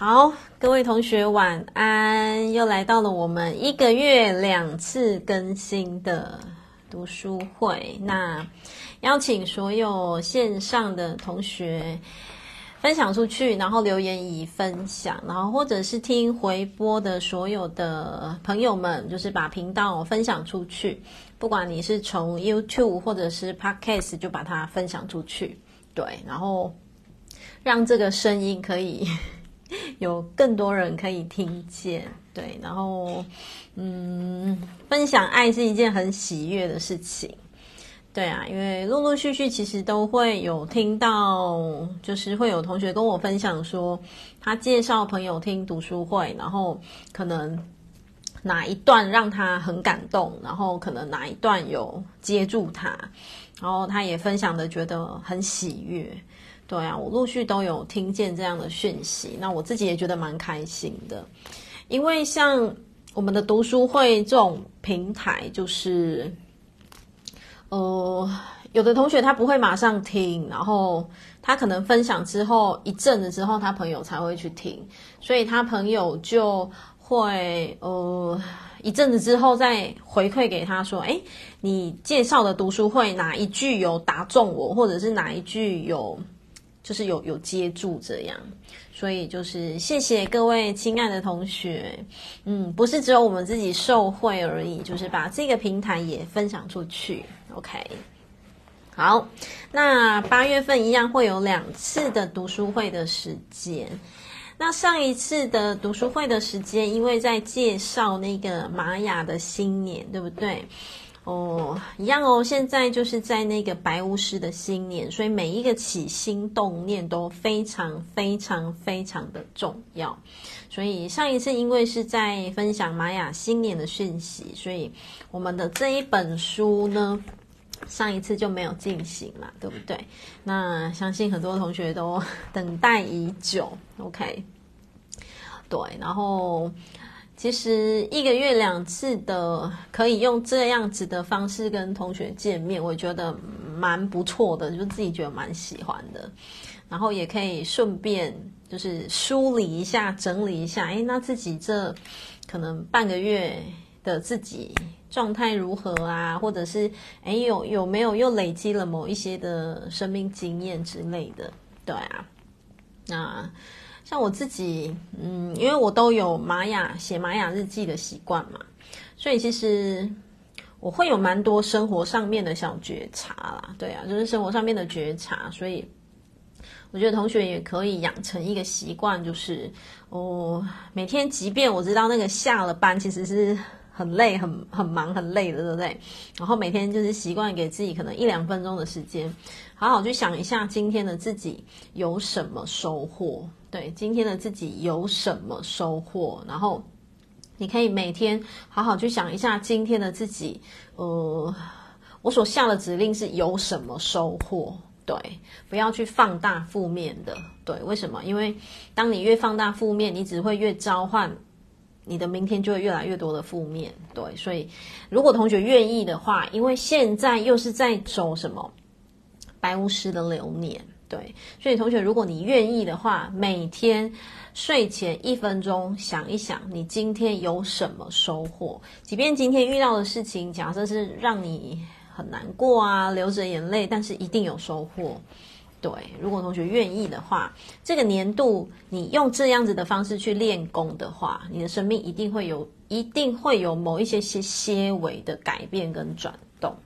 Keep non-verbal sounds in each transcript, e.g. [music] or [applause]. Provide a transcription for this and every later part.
好，各位同学晚安，又来到了我们一个月两次更新的读书会。那邀请所有线上的同学分享出去，然后留言以分享，然后或者是听回播的所有的朋友们，就是把频道分享出去。不管你是从 YouTube 或者是 Podcast，就把它分享出去。对，然后让这个声音可以。[laughs] 有更多人可以听见，对，然后，嗯，分享爱是一件很喜悦的事情，对啊，因为陆陆续续其实都会有听到，就是会有同学跟我分享说，他介绍朋友听读书会，然后可能哪一段让他很感动，然后可能哪一段有接住他，然后他也分享的觉得很喜悦。对啊，我陆续都有听见这样的讯息，那我自己也觉得蛮开心的，因为像我们的读书会这种平台，就是，呃，有的同学他不会马上听，然后他可能分享之后一阵子之后，他朋友才会去听，所以他朋友就会呃一阵子之后再回馈给他说，诶，你介绍的读书会哪一句有打中我，或者是哪一句有。就是有有接住这样，所以就是谢谢各位亲爱的同学，嗯，不是只有我们自己受惠而已，就是把这个平台也分享出去。OK，好，那八月份一样会有两次的读书会的时间。那上一次的读书会的时间，因为在介绍那个玛雅的新年，对不对？哦，一样哦。现在就是在那个白巫师的新年，所以每一个起心动念都非常非常非常的重要。所以上一次因为是在分享玛雅新年的讯息，所以我们的这一本书呢，上一次就没有进行了，对不对？那相信很多同学都等待已久。OK，对，然后。其实一个月两次的，可以用这样子的方式跟同学见面，我觉得蛮不错的，就自己觉得蛮喜欢的。然后也可以顺便就是梳理一下、整理一下，诶，那自己这可能半个月的自己状态如何啊？或者是诶，有有没有又累积了某一些的生命经验之类的？对啊，那。像我自己，嗯，因为我都有玛雅写玛雅日记的习惯嘛，所以其实我会有蛮多生活上面的小觉察啦，对啊，就是生活上面的觉察，所以我觉得同学也可以养成一个习惯，就是哦，每天即便我知道那个下了班其实是很累、很很忙、很累的，对不对？然后每天就是习惯给自己可能一两分钟的时间，好好去想一下今天的自己有什么收获。对，今天的自己有什么收获？然后你可以每天好好去想一下今天的自己，呃，我所下的指令是有什么收获？对，不要去放大负面的。对，为什么？因为当你越放大负面，你只会越召唤你的明天就会越来越多的负面。对，所以如果同学愿意的话，因为现在又是在走什么白巫师的流年。对，所以同学，如果你愿意的话，每天睡前一分钟想一想，你今天有什么收获？即便今天遇到的事情，假设是让你很难过啊，流着眼泪，但是一定有收获。对，如果同学愿意的话，这个年度你用这样子的方式去练功的话，你的生命一定会有，一定会有某一些些些微的改变跟转动。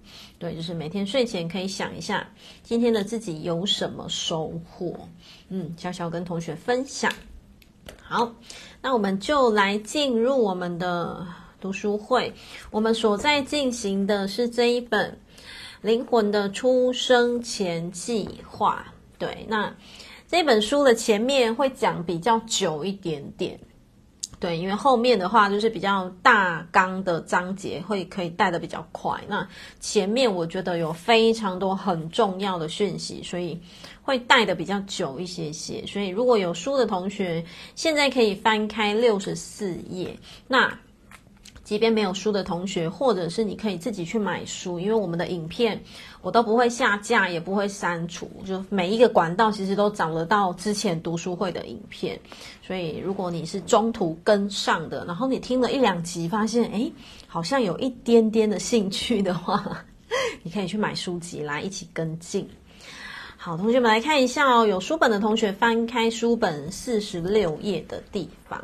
对，就是每天睡前可以想一下，今天的自己有什么收获？嗯，小小跟同学分享。好，那我们就来进入我们的读书会。我们所在进行的是这一本《灵魂的出生前计划》。对，那这本书的前面会讲比较久一点点。对，因为后面的话就是比较大纲的章节，会可以带得比较快。那前面我觉得有非常多很重要的讯息，所以会带得比较久一些些。所以如果有书的同学，现在可以翻开六十四页。那即便没有书的同学，或者是你可以自己去买书，因为我们的影片我都不会下架，也不会删除，就每一个管道其实都找得到之前读书会的影片。所以如果你是中途跟上的，然后你听了一两集，发现诶好像有一点点的兴趣的话，[laughs] 你可以去买书籍来一起跟进。好，同学们来看一下哦，有书本的同学翻开书本四十六页的地方。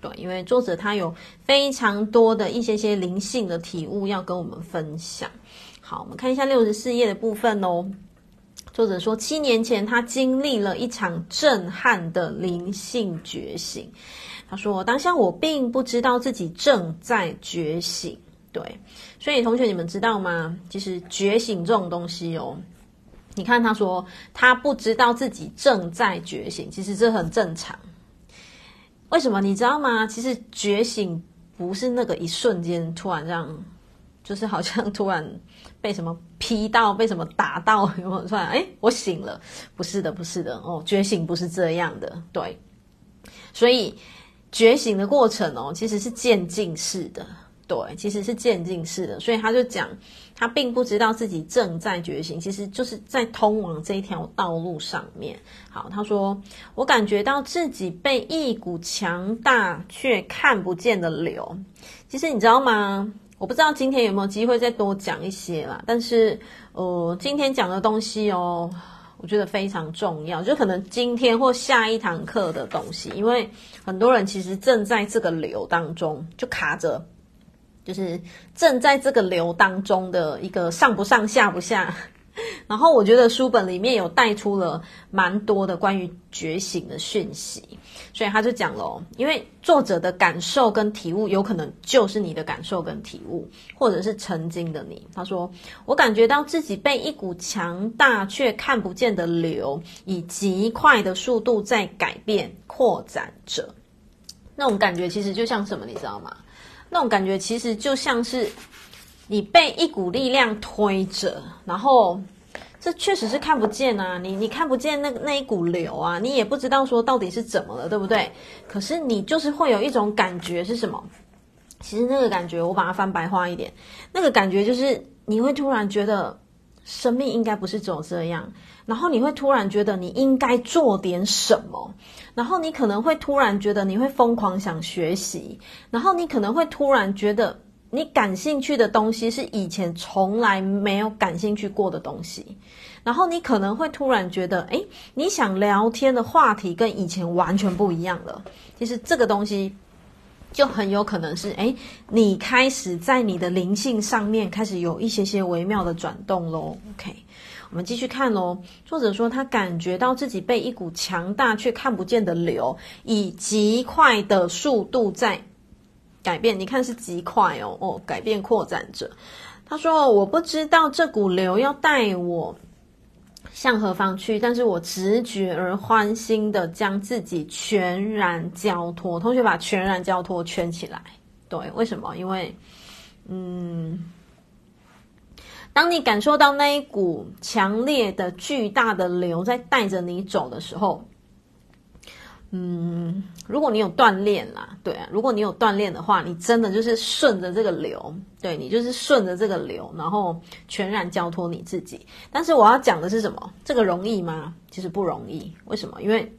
对，因为作者他有非常多的一些些灵性的体悟要跟我们分享。好，我们看一下六十四页的部分哦。作者说，七年前他经历了一场震撼的灵性觉醒。他说，当下我并不知道自己正在觉醒。对，所以同学你们知道吗？其实觉醒这种东西哦，你看他说他不知道自己正在觉醒，其实这很正常。为什么你知道吗？其实觉醒不是那个一瞬间突然这样，就是好像突然被什么劈到，被什么打到，有没有突然哎，我醒了？不是的，不是的哦，觉醒不是这样的。对，所以觉醒的过程哦，其实是渐进式的。对，其实是渐进式的，所以他就讲，他并不知道自己正在觉醒，其实就是在通往这一条道路上面。好，他说，我感觉到自己被一股强大却看不见的流。其实你知道吗？我不知道今天有没有机会再多讲一些啦，但是呃，今天讲的东西哦，我觉得非常重要，就可能今天或下一堂课的东西，因为很多人其实正在这个流当中就卡着。就是正在这个流当中的一个上不上下不下，[laughs] 然后我觉得书本里面有带出了蛮多的关于觉醒的讯息，所以他就讲了，因为作者的感受跟体悟有可能就是你的感受跟体悟，或者是曾经的你。他说：“我感觉到自己被一股强大却看不见的流，以极快的速度在改变扩展着。那种感觉其实就像什么，你知道吗？”那种感觉其实就像是你被一股力量推着，然后这确实是看不见啊，你你看不见那那一股流啊，你也不知道说到底是怎么了，对不对？可是你就是会有一种感觉是什么？其实那个感觉，我把它翻白话一点，那个感觉就是你会突然觉得生命应该不是只有这样，然后你会突然觉得你应该做点什么。然后你可能会突然觉得你会疯狂想学习，然后你可能会突然觉得你感兴趣的东西是以前从来没有感兴趣过的东西，然后你可能会突然觉得，诶，你想聊天的话题跟以前完全不一样了。其实这个东西就很有可能是，诶，你开始在你的灵性上面开始有一些些微妙的转动喽。OK。我们继续看喽。作者说，他感觉到自己被一股强大却看不见的流，以极快的速度在改变。你看是极快哦，哦，改变扩展者。他说：“我不知道这股流要带我向何方去，但是我直觉而欢欣的将自己全然交托。”同学把“全然交托”圈起来。对，为什么？因为，嗯。当你感受到那一股强烈的、巨大的流在带着你走的时候，嗯，如果你有锻炼啦，对啊，如果你有锻炼的话，你真的就是顺着这个流，对，你就是顺着这个流，然后全然交托你自己。但是我要讲的是什么？这个容易吗？其实不容易。为什么？因为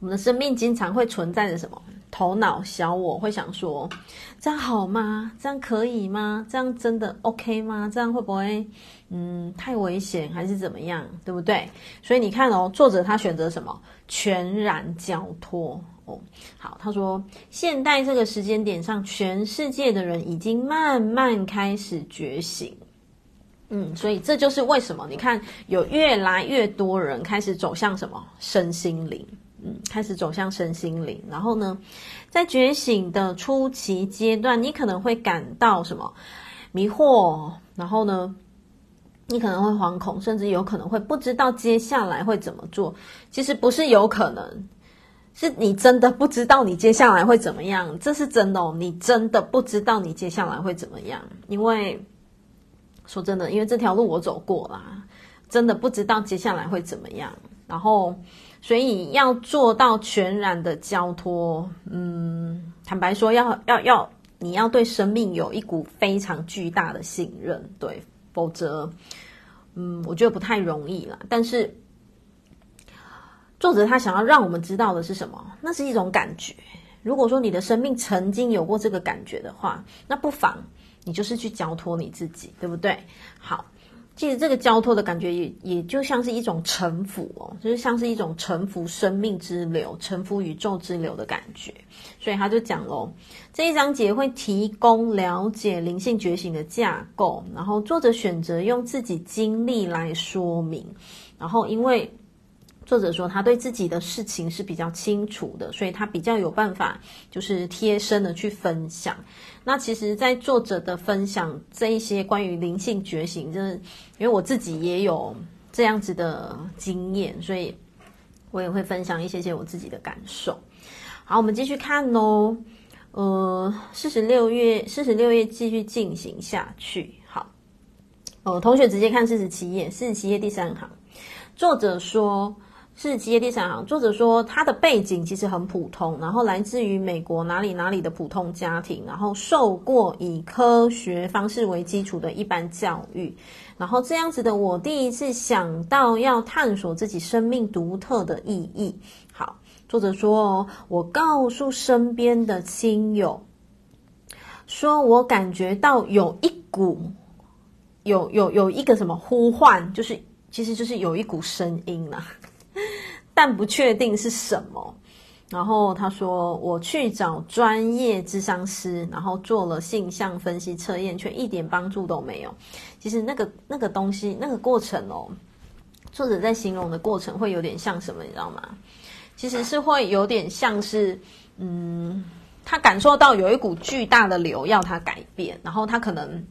我们的生命经常会存在着什么？头脑小我会想说，这样好吗？这样可以吗？这样真的 OK 吗？这样会不会嗯太危险还是怎么样？对不对？所以你看哦，作者他选择什么？全然交托哦。好，他说现代这个时间点上，全世界的人已经慢慢开始觉醒。嗯，所以这就是为什么你看有越来越多人开始走向什么身心灵。嗯，开始走向身心灵，然后呢，在觉醒的初期阶段，你可能会感到什么迷惑，然后呢，你可能会惶恐，甚至有可能会不知道接下来会怎么做。其实不是有可能，是你真的不知道你接下来会怎么样，这是真的哦，你真的不知道你接下来会怎么样。因为说真的，因为这条路我走过啦，真的不知道接下来会怎么样，然后。所以要做到全然的交托，嗯，坦白说要，要要要你要对生命有一股非常巨大的信任，对，否则，嗯，我觉得不太容易啦。但是，作者他想要让我们知道的是什么？那是一种感觉。如果说你的生命曾经有过这个感觉的话，那不妨你就是去交托你自己，对不对？好。其实这个交托的感觉也也就像是一种臣服哦，就是像是一种臣服生命之流、臣服宇宙之流的感觉。所以他就讲喽，这一章节会提供了解灵性觉醒的架构，然后作者选择用自己经历来说明，然后因为。作者说，他对自己的事情是比较清楚的，所以他比较有办法，就是贴身的去分享。那其实，在作者的分享这一些关于灵性觉醒，就是因为我自己也有这样子的经验，所以我也会分享一些些我自己的感受。好，我们继续看哦。呃，四十六页，四十六页继续进行下去。好，呃，同学直接看四十七页，四十七页第三行，作者说。是七页第三行，作者说他的背景其实很普通，然后来自于美国哪里哪里的普通家庭，然后受过以科学方式为基础的一般教育，然后这样子的我第一次想到要探索自己生命独特的意义。好，作者说哦，我告诉身边的亲友，说我感觉到有一股，有有有一个什么呼唤，就是其实就是有一股声音啦。但不确定是什么。然后他说：“我去找专业智商师，然后做了性向分析测验，却一点帮助都没有。其实那个那个东西，那个过程哦，作者在形容的过程会有点像什么，你知道吗？其实是会有点像是，嗯，他感受到有一股巨大的流要他改变，然后他可能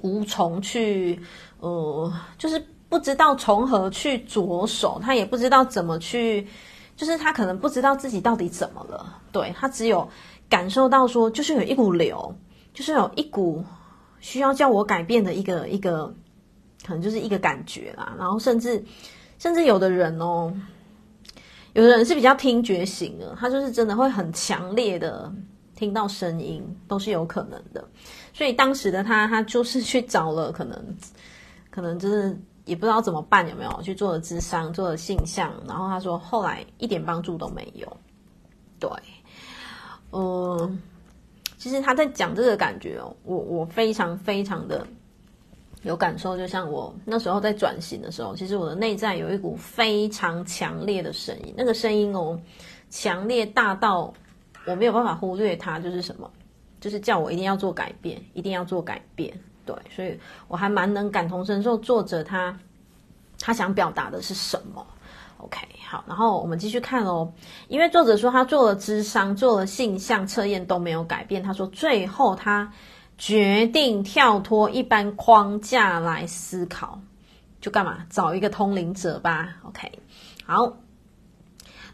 无从去，呃，就是。”不知道从何去着手，他也不知道怎么去，就是他可能不知道自己到底怎么了。对，他只有感受到说，就是有一股流，就是有一股需要叫我改变的一个一个，可能就是一个感觉啦。然后甚至甚至有的人哦，有的人是比较听觉型的，他就是真的会很强烈的听到声音，都是有可能的。所以当时的他，他就是去找了，可能可能就是。也不知道怎么办，有没有去做了智商，做了性向，然后他说后来一点帮助都没有。对，嗯，其实他在讲这个感觉哦，我我非常非常的有感受，就像我那时候在转型的时候，其实我的内在有一股非常强烈的声音，那个声音哦，强烈大到我没有办法忽略它，就是什么，就是叫我一定要做改变，一定要做改变。对，所以我还蛮能感同身受作者他他想表达的是什么。OK，好，然后我们继续看哦。因为作者说他做了智商，做了性向测验都没有改变。他说最后他决定跳脱一般框架来思考，就干嘛？找一个通灵者吧。OK，好。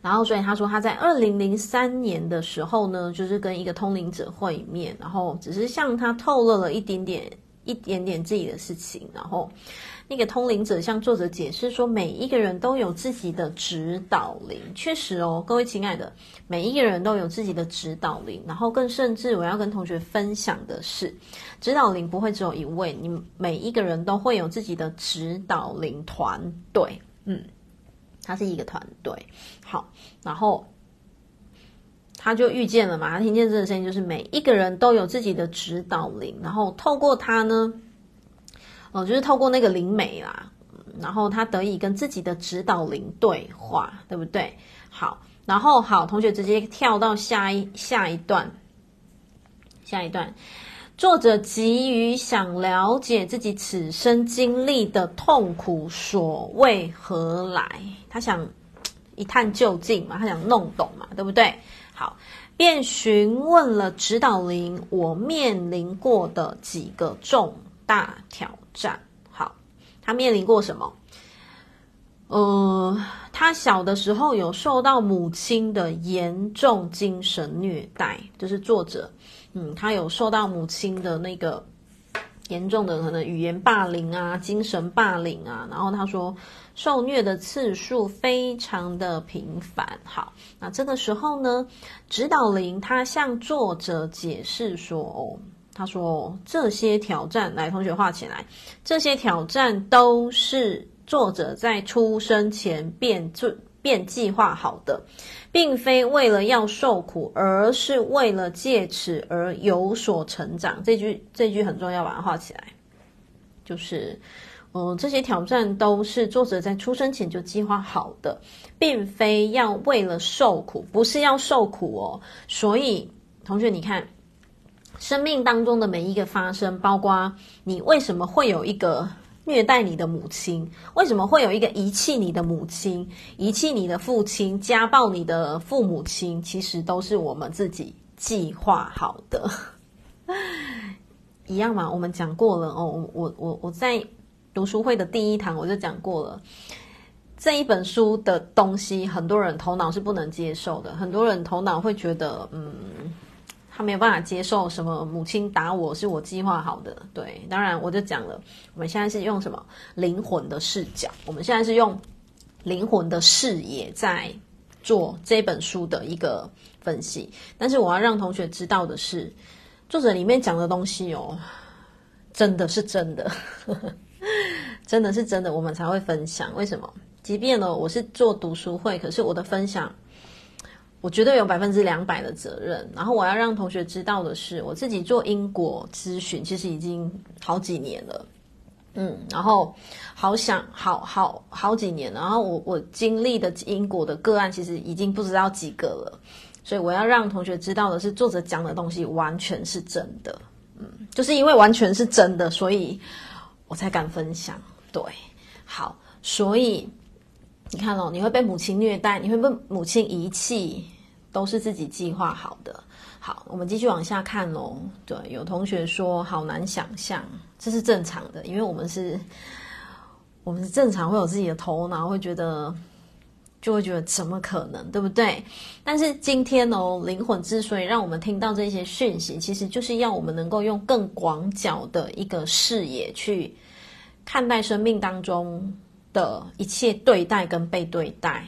然后所以他说他在二零零三年的时候呢，就是跟一个通灵者会面，然后只是向他透露了一点点。一点点自己的事情，然后那个通灵者向作者解释说，每一个人都有自己的指导灵，确实哦，各位亲爱的，每一个人都有自己的指导灵，然后更甚至我要跟同学分享的是，指导灵不会只有一位，你每一个人都会有自己的指导灵团队，嗯，它是一个团队，好，然后。他就遇见了嘛，他听见这个声音，就是每一个人都有自己的指导灵，然后透过他呢，哦，就是透过那个灵媒啦，然后他得以跟自己的指导灵对话，对不对？好，然后好，同学直接跳到下一下一段，下一段，作者急于想了解自己此生经历的痛苦所为何来，他想一探究竟嘛，他想弄懂嘛，对不对？好，便询问了指导灵，我面临过的几个重大挑战。好，他面临过什么？呃，他小的时候有受到母亲的严重精神虐待，就是作者，嗯，他有受到母亲的那个严重的可能语言霸凌啊、精神霸凌啊，然后他说受虐的次数非常的频繁。好，那这个时候呢，指导灵他向作者解释说：“哦，他说这些挑战，来，同学画起来，这些挑战都是作者在出生前便就便计划好的。”并非为了要受苦，而是为了借此而有所成长。这句这句很重要，把它画起来。就是，嗯、这些挑战都是作者在出生前就计划好的，并非要为了受苦，不是要受苦哦。所以，同学，你看，生命当中的每一个发生，包括你为什么会有一个。虐待你的母亲，为什么会有一个遗弃你的母亲、遗弃你的父亲、家暴你的父母亲？其实都是我们自己计划好的，[laughs] 一样嘛。我们讲过了哦，我我我在读书会的第一堂我就讲过了，这一本书的东西，很多人头脑是不能接受的，很多人头脑会觉得，嗯。他没有办法接受什么母亲打我是我计划好的，对，当然我就讲了，我们现在是用什么灵魂的视角，我们现在是用灵魂的视野在做这本书的一个分析。但是我要让同学知道的是，作者里面讲的东西哦，真的是真的，真的是真的，我们才会分享。为什么？即便呢，我是做读书会，可是我的分享。我绝对有百分之两百的责任。然后我要让同学知道的是，我自己做因果咨询，其实已经好几年了。嗯，然后好想好好好几年，然后我我经历的因果的个案，其实已经不知道几个了。所以我要让同学知道的是，作者讲的东西完全是真的。嗯，就是因为完全是真的，所以我才敢分享。对，好，所以。你看哦，你会被母亲虐待，你会被母亲遗弃，都是自己计划好的。好，我们继续往下看喽。对，有同学说好难想象，这是正常的，因为我们是，我们是正常会有自己的头脑，会觉得，就会觉得怎么可能，对不对？但是今天哦，灵魂之所以让我们听到这些讯息，其实就是要我们能够用更广角的一个视野去看待生命当中。的一切对待跟被对待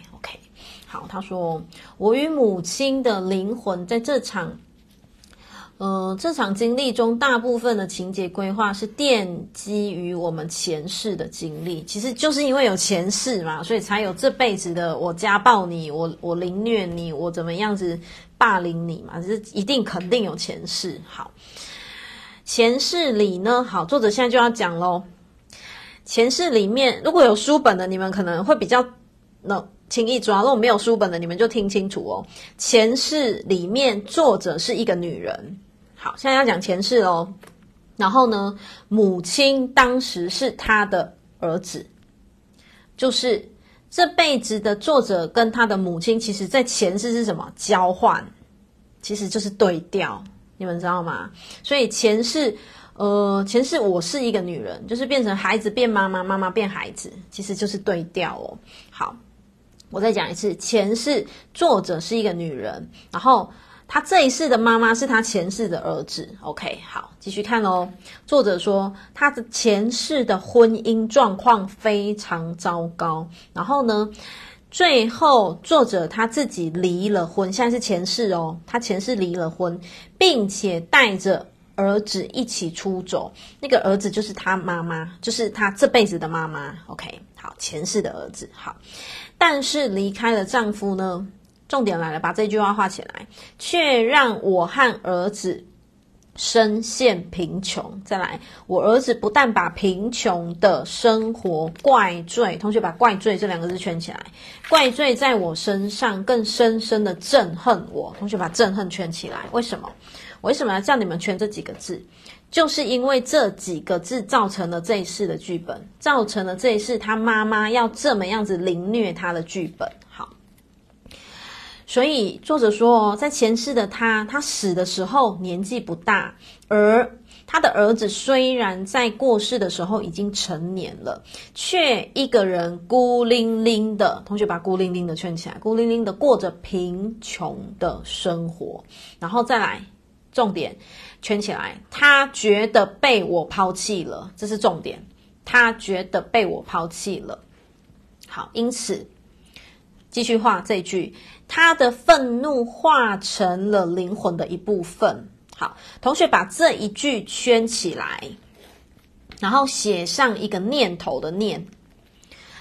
好，他说我与母亲的灵魂在这场，呃，这场经历中，大部分的情节规划是奠基于我们前世的经历，其实就是因为有前世嘛，所以才有这辈子的我家暴你，我我凌虐你，我怎么样子霸凌你嘛，就是一定肯定有前世。好，前世里呢，好，作者现在就要讲喽。前世里面如果有书本的，你们可能会比较能轻易抓；如果没有书本的，你们就听清楚哦。前世里面作者是一个女人，好，现在要讲前世哦。然后呢，母亲当时是他的儿子，就是这辈子的作者跟他的母亲，其实在前世是什么交换？其实就是对调，你们知道吗？所以前世。呃，前世我是一个女人，就是变成孩子变妈妈，妈妈变孩子，其实就是对调哦。好，我再讲一次，前世作者是一个女人，然后她这一世的妈妈是她前世的儿子。OK，好，继续看哦。作者说她的前世的婚姻状况非常糟糕，然后呢，最后作者他自己离了婚，现在是前世哦，他前世离了婚，并且带着。儿子一起出走，那个儿子就是他妈妈，就是他这辈子的妈妈。OK，好，前世的儿子。好，但是离开了丈夫呢？重点来了，把这句话画起来，却让我和儿子深陷贫穷。再来，我儿子不但把贫穷的生活怪罪，同学把“怪罪”这两个字圈起来，怪罪在我身上，更深深的憎恨我。同学把“憎恨”圈起来，为什么？为什么要叫你们圈这几个字？就是因为这几个字造成了这一世的剧本，造成了这一世他妈妈要这么样子凌虐他的剧本。好，所以作者说，在前世的他，他死的时候年纪不大，而他的儿子虽然在过世的时候已经成年了，却一个人孤零零的。同学把孤零零的圈起来，孤零零的过着贫穷的生活，然后再来。重点圈起来。他觉得被我抛弃了，这是重点。他觉得被我抛弃了。好，因此继续画这句，他的愤怒化成了灵魂的一部分。好，同学把这一句圈起来，然后写上一个念头的念。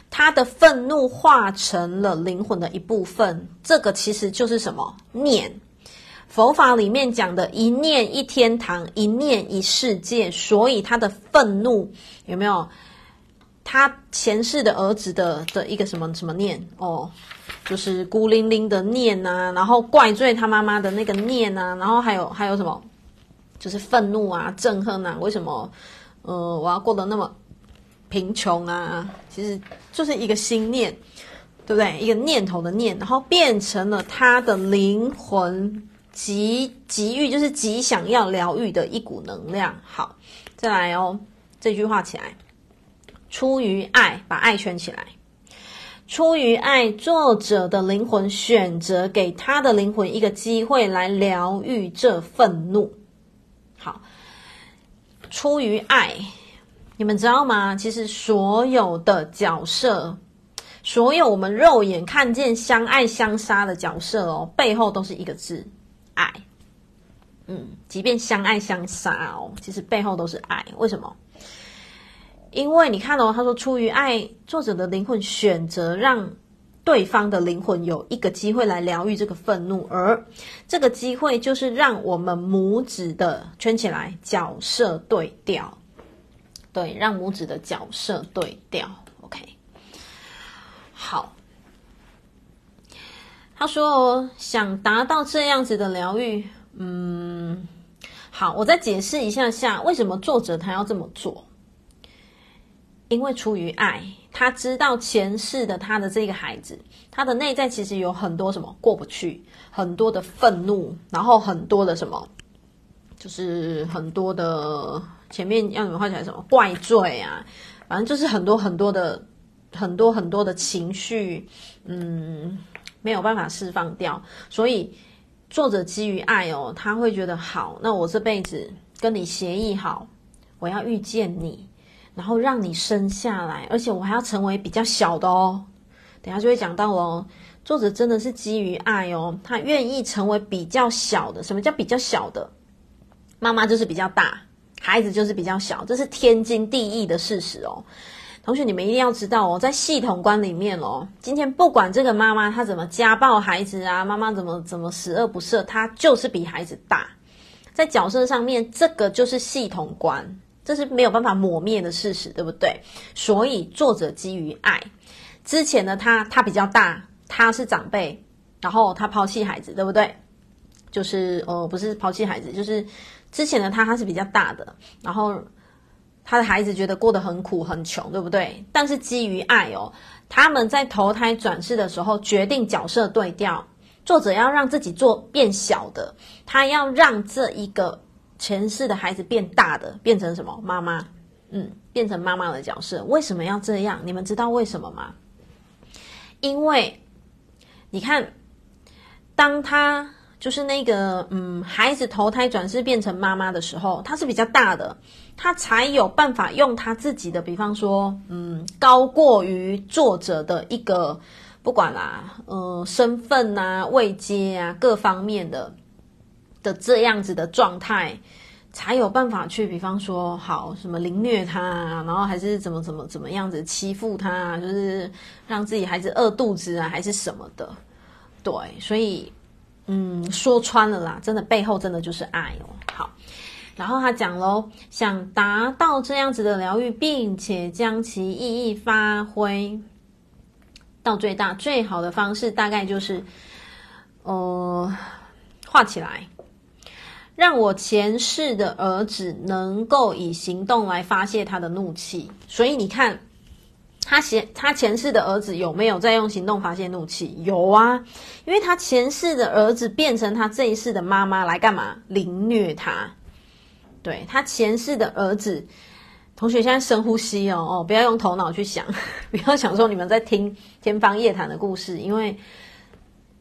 他的愤怒化成了灵魂的一部分，这个其实就是什么？念。佛法里面讲的一念一天堂，一念一世界，所以他的愤怒有没有？他前世的儿子的的一个什么什么念哦，就是孤零零的念呐、啊，然后怪罪他妈妈的那个念呐、啊，然后还有还有什么？就是愤怒啊，憎恨啊，为什么？呃，我要过得那么贫穷啊？其实就是一个心念，对不对？一个念头的念，然后变成了他的灵魂极急欲，就是极想要疗愈的一股能量。好，再来哦，这句话起来。出于爱，把爱圈起来。出于爱，作者的灵魂选择给他的灵魂一个机会来疗愈这愤怒。好，出于爱，你们知道吗？其实所有的角色，所有我们肉眼看见相爱相杀的角色哦，背后都是一个字：爱。嗯，即便相爱相杀哦，其实背后都是爱。为什么？因为你看哦，他说出于爱，作者的灵魂选择让对方的灵魂有一个机会来疗愈这个愤怒，而这个机会就是让我们母子的圈起来角色对调，对，让母子的角色对调。OK，好，他说，想达到这样子的疗愈，嗯，好，我再解释一下下为什么作者他要这么做。因为出于爱，他知道前世的他的这个孩子，他的内在其实有很多什么过不去，很多的愤怒，然后很多的什么，就是很多的前面要你们画起来什么怪罪啊，反正就是很多很多的很多很多的情绪，嗯，没有办法释放掉，所以作者基于爱哦，他会觉得好，那我这辈子跟你协议好，我要遇见你。然后让你生下来，而且我还要成为比较小的哦。等下就会讲到哦，作者真的是基于爱哦，他愿意成为比较小的。什么叫比较小的？妈妈就是比较大，孩子就是比较小，这是天经地义的事实哦。同学，你们一定要知道哦，在系统观里面哦，今天不管这个妈妈她怎么家暴孩子啊，妈妈怎么怎么十恶不赦，她就是比孩子大。在角色上面，这个就是系统观。这是没有办法抹灭的事实，对不对？所以作者基于爱，之前的他他比较大，他是长辈，然后他抛弃孩子，对不对？就是呃，不是抛弃孩子，就是之前的他他是比较大的，然后他的孩子觉得过得很苦很穷，对不对？但是基于爱哦，他们在投胎转世的时候决定角色对调，作者要让自己做变小的，他要让这一个。前世的孩子变大的，变成什么？妈妈，嗯，变成妈妈的角色。为什么要这样？你们知道为什么吗？因为你看，当他就是那个嗯，孩子投胎转世变成妈妈的时候，他是比较大的，他才有办法用他自己的，比方说，嗯，高过于作者的一个不管啦，呃，身份啊、位阶啊各方面的。的这样子的状态，才有办法去，比方说，好什么凌虐他啊，然后还是怎么怎么怎么样子欺负他啊，就是让自己孩子饿肚子啊，还是什么的，对，所以，嗯，说穿了啦，真的背后真的就是爱哦。好，然后他讲喽，想达到这样子的疗愈，并且将其意义发挥到最大，最好的方式大概就是，呃，画起来。让我前世的儿子能够以行动来发泄他的怒气，所以你看，他前他前世的儿子有没有在用行动发泄怒气？有啊，因为他前世的儿子变成他这一世的妈妈来干嘛？凌虐他。对，他前世的儿子，同学现在深呼吸哦哦，不要用头脑去想，[laughs] 不要想说你们在听天方夜谭的故事，因为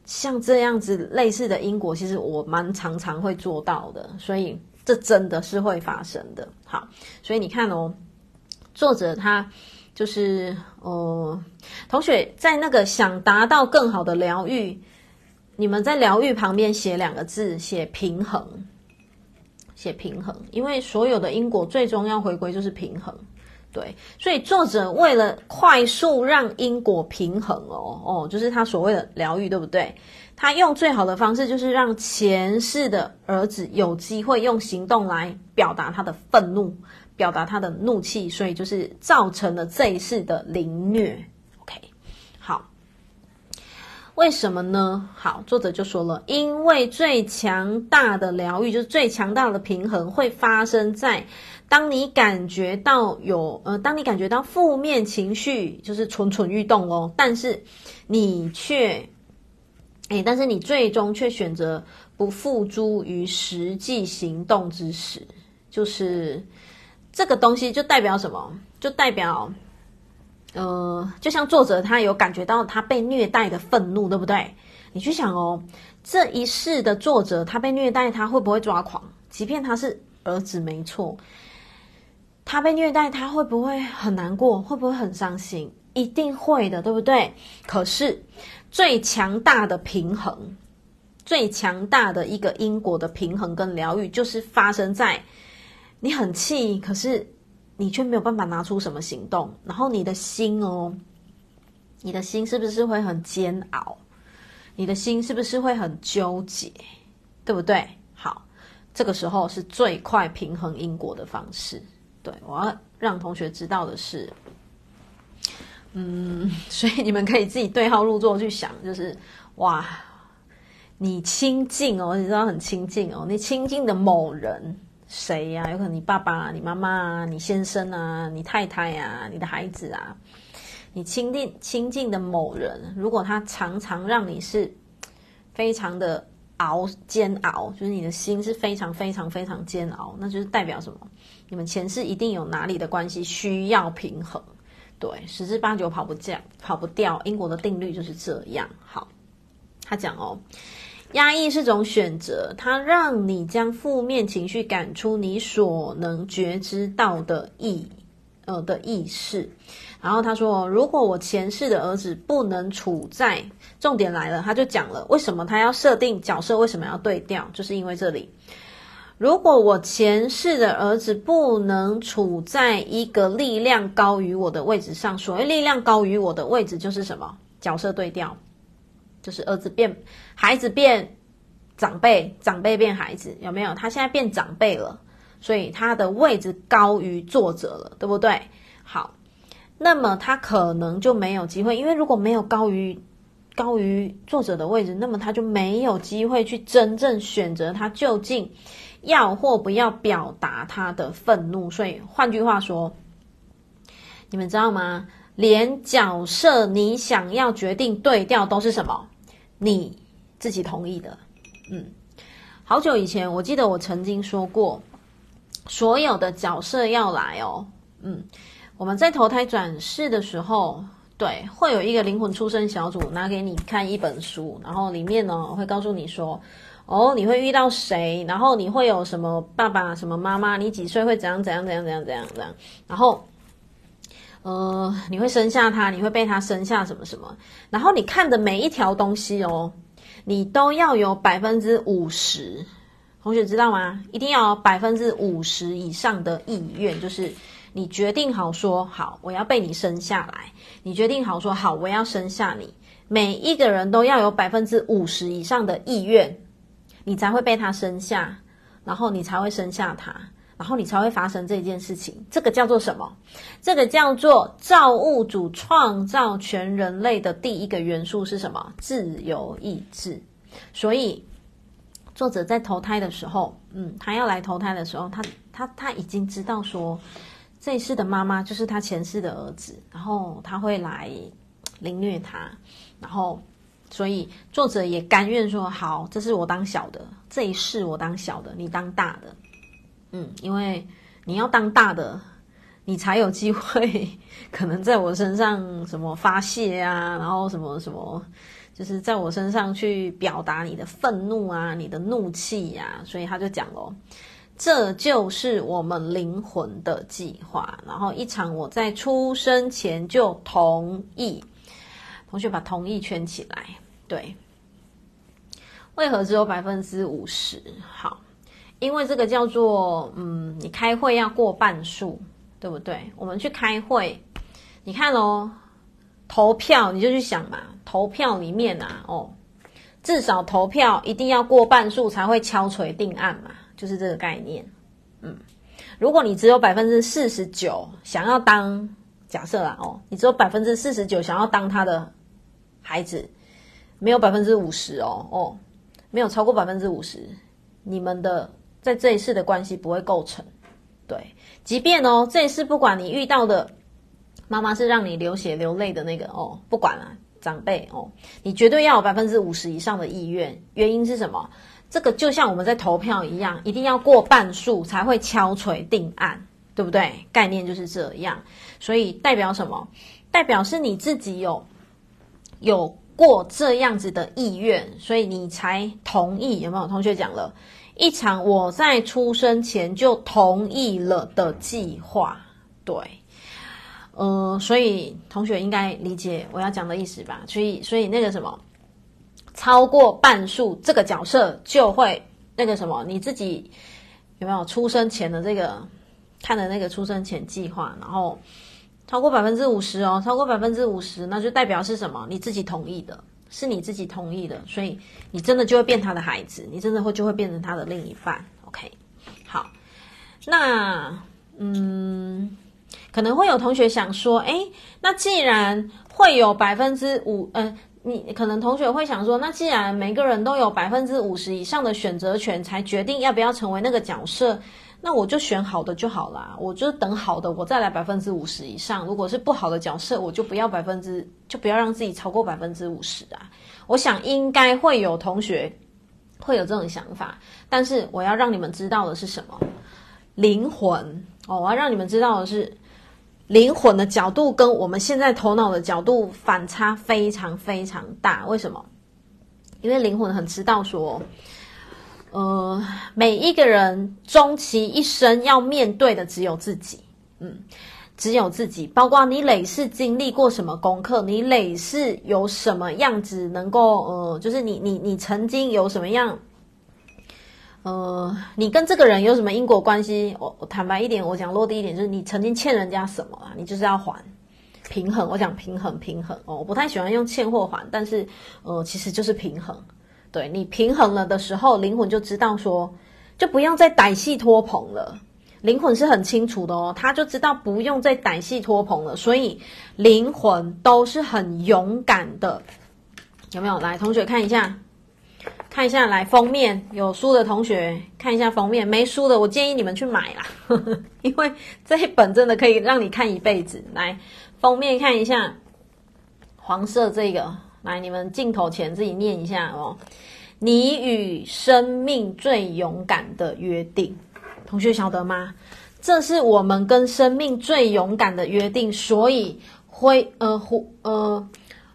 像这样子类似的因果，其实我蛮常常会做到的，所以这真的是会发生的。好，所以你看哦，作者他就是哦，同学在那个想达到更好的疗愈，你们在疗愈旁边写两个字，写平衡，写平衡，因为所有的因果最终要回归就是平衡。对，所以作者为了快速让因果平衡哦哦，就是他所谓的疗愈，对不对？他用最好的方式就是让前世的儿子有机会用行动来表达他的愤怒，表达他的怒气，所以就是造成了这一世的凌虐。OK，好，为什么呢？好，作者就说了，因为最强大的疗愈就是最强大的平衡会发生在。当你感觉到有呃，当你感觉到负面情绪，就是蠢蠢欲动哦，但是你却，哎，但是你最终却选择不付诸于实际行动之时，就是这个东西就代表什么？就代表，呃，就像作者他有感觉到他被虐待的愤怒，对不对？你去想哦，这一世的作者他被虐待，他会不会抓狂？即便他是儿子，没错。他被虐待，他会不会很难过？会不会很伤心？一定会的，对不对？可是最强大的平衡，最强大的一个因果的平衡跟疗愈，就是发生在你很气，可是你却没有办法拿出什么行动，然后你的心哦，你的心是不是会很煎熬？你的心是不是会很纠结？对不对？好，这个时候是最快平衡因果的方式。对，我要让同学知道的是，嗯，[laughs] 所以你们可以自己对号入座去想，就是哇，你亲近哦，你知道很亲近哦，你亲近的某人谁呀、有可能你爸爸、你妈妈啊、你先生啊、你太太啊、你的孩子啊，你亲近亲近的某人，如果他常常让你是非常的熬煎熬，就是你的心是非常非常非常煎熬，那就是代表什么？你们前世一定有哪里的关系需要平衡，对，十之八九跑不掉，跑不掉。因果的定律就是这样。好，他讲哦，压抑是种选择，它让你将负面情绪赶出你所能觉知到的意，呃的意识。然后他说，如果我前世的儿子不能处在，重点来了，他就讲了为什么他要设定角色，为什么要对调，就是因为这里。如果我前世的儿子不能处在一个力量高于我的位置上，所谓力量高于我的位置就是什么？角色对调，就是儿子变孩子变长辈，长辈变孩子，有没有？他现在变长辈了，所以他的位置高于作者了，对不对？好，那么他可能就没有机会，因为如果没有高于高于作者的位置，那么他就没有机会去真正选择他究竟。要或不要表达他的愤怒，所以换句话说，你们知道吗？连角色你想要决定对调都是什么？你自己同意的。嗯，好久以前，我记得我曾经说过，所有的角色要来哦。嗯，我们在投胎转世的时候，对，会有一个灵魂出生小组拿给你看一本书，然后里面呢会告诉你说。哦，你会遇到谁？然后你会有什么爸爸、什么妈妈？你几岁会怎样、怎样、怎样、怎样、怎样、怎样？然后，呃，你会生下他，你会被他生下什么什么？然后你看的每一条东西哦，你都要有百分之五十，同学知道吗？一定要有百分之五十以上的意愿，就是你决定好说好，我要被你生下来。你决定好说好，我要生下你。每一个人都要有百分之五十以上的意愿。你才会被他生下，然后你才会生下他，然后你才会发生这件事情。这个叫做什么？这个叫做造物主创造全人类的第一个元素是什么？自由意志。所以作者在投胎的时候，嗯，他要来投胎的时候，他他他已经知道说，这一世的妈妈就是他前世的儿子，然后他会来凌虐他，然后。所以作者也甘愿说好，这是我当小的，这一世我当小的，你当大的，嗯，因为你要当大的，你才有机会 [laughs] 可能在我身上什么发泄啊，然后什么什么，就是在我身上去表达你的愤怒啊，你的怒气呀、啊，所以他就讲咯，这就是我们灵魂的计划。然后一场我在出生前就同意，同学把同意圈起来。对，为何只有百分之五十？好，因为这个叫做嗯，你开会要过半数，对不对？我们去开会，你看哦。投票你就去想嘛，投票里面啊，哦，至少投票一定要过半数才会敲锤定案嘛，就是这个概念。嗯，如果你只有百分之四十九想要当，假设啦，哦，你只有百分之四十九想要当他的孩子，没有百分之五十哦，哦，没有超过百分之五十，你们的在这一世的关系不会构成。对，即便哦，这一世不管你遇到的。妈妈是让你流血流泪的那个哦，不管了，长辈哦，你绝对要有百分之五十以上的意愿。原因是什么？这个就像我们在投票一样，一定要过半数才会敲锤定案，对不对？概念就是这样。所以代表什么？代表是你自己有有过这样子的意愿，所以你才同意。有没有同学讲了一场我在出生前就同意了的计划？对。呃，所以同学应该理解我要讲的意思吧？所以，所以那个什么，超过半数这个角色就会那个什么，你自己有没有出生前的这个看的那个出生前计划？然后超过百分之五十哦，超过百分之五十，那就代表是什么？你自己同意的，是你自己同意的，所以你真的就会变他的孩子，你真的会就会变成他的另一半。OK，好，那嗯。可能会有同学想说，哎，那既然会有百分之五，嗯，你可能同学会想说，那既然每个人都有百分之五十以上的选择权，才决定要不要成为那个角色，那我就选好的就好啦，我就等好的，我再来百分之五十以上。如果是不好的角色，我就不要百分之，就不要让自己超过百分之五十啊。我想应该会有同学会有这种想法，但是我要让你们知道的是什么？灵魂哦，我要让你们知道的是。灵魂的角度跟我们现在头脑的角度反差非常非常大，为什么？因为灵魂很知道说，呃，每一个人终其一生要面对的只有自己，嗯，只有自己，包括你累世经历过什么功课，你累世有什么样子能够，呃，就是你你你曾经有什么样。呃，你跟这个人有什么因果关系？我我坦白一点，我讲落地一点，就是你曾经欠人家什么啊？你就是要还平衡。我讲平衡，平衡哦，我不太喜欢用欠或还，但是呃，其实就是平衡。对，你平衡了的时候，灵魂就知道说，就不用再歹戏拖棚了。灵魂是很清楚的哦，他就知道不用再歹戏拖棚了，所以灵魂都是很勇敢的。有没有？来，同学看一下。看一下，来封面有书的同学看一下封面，没书的我建议你们去买啦，呵呵，因为这一本真的可以让你看一辈子。来，封面看一下，黄色这个，来你们镜头前自己念一下哦。你与生命最勇敢的约定，同学晓得吗？这是我们跟生命最勇敢的约定，所以会呃呼呃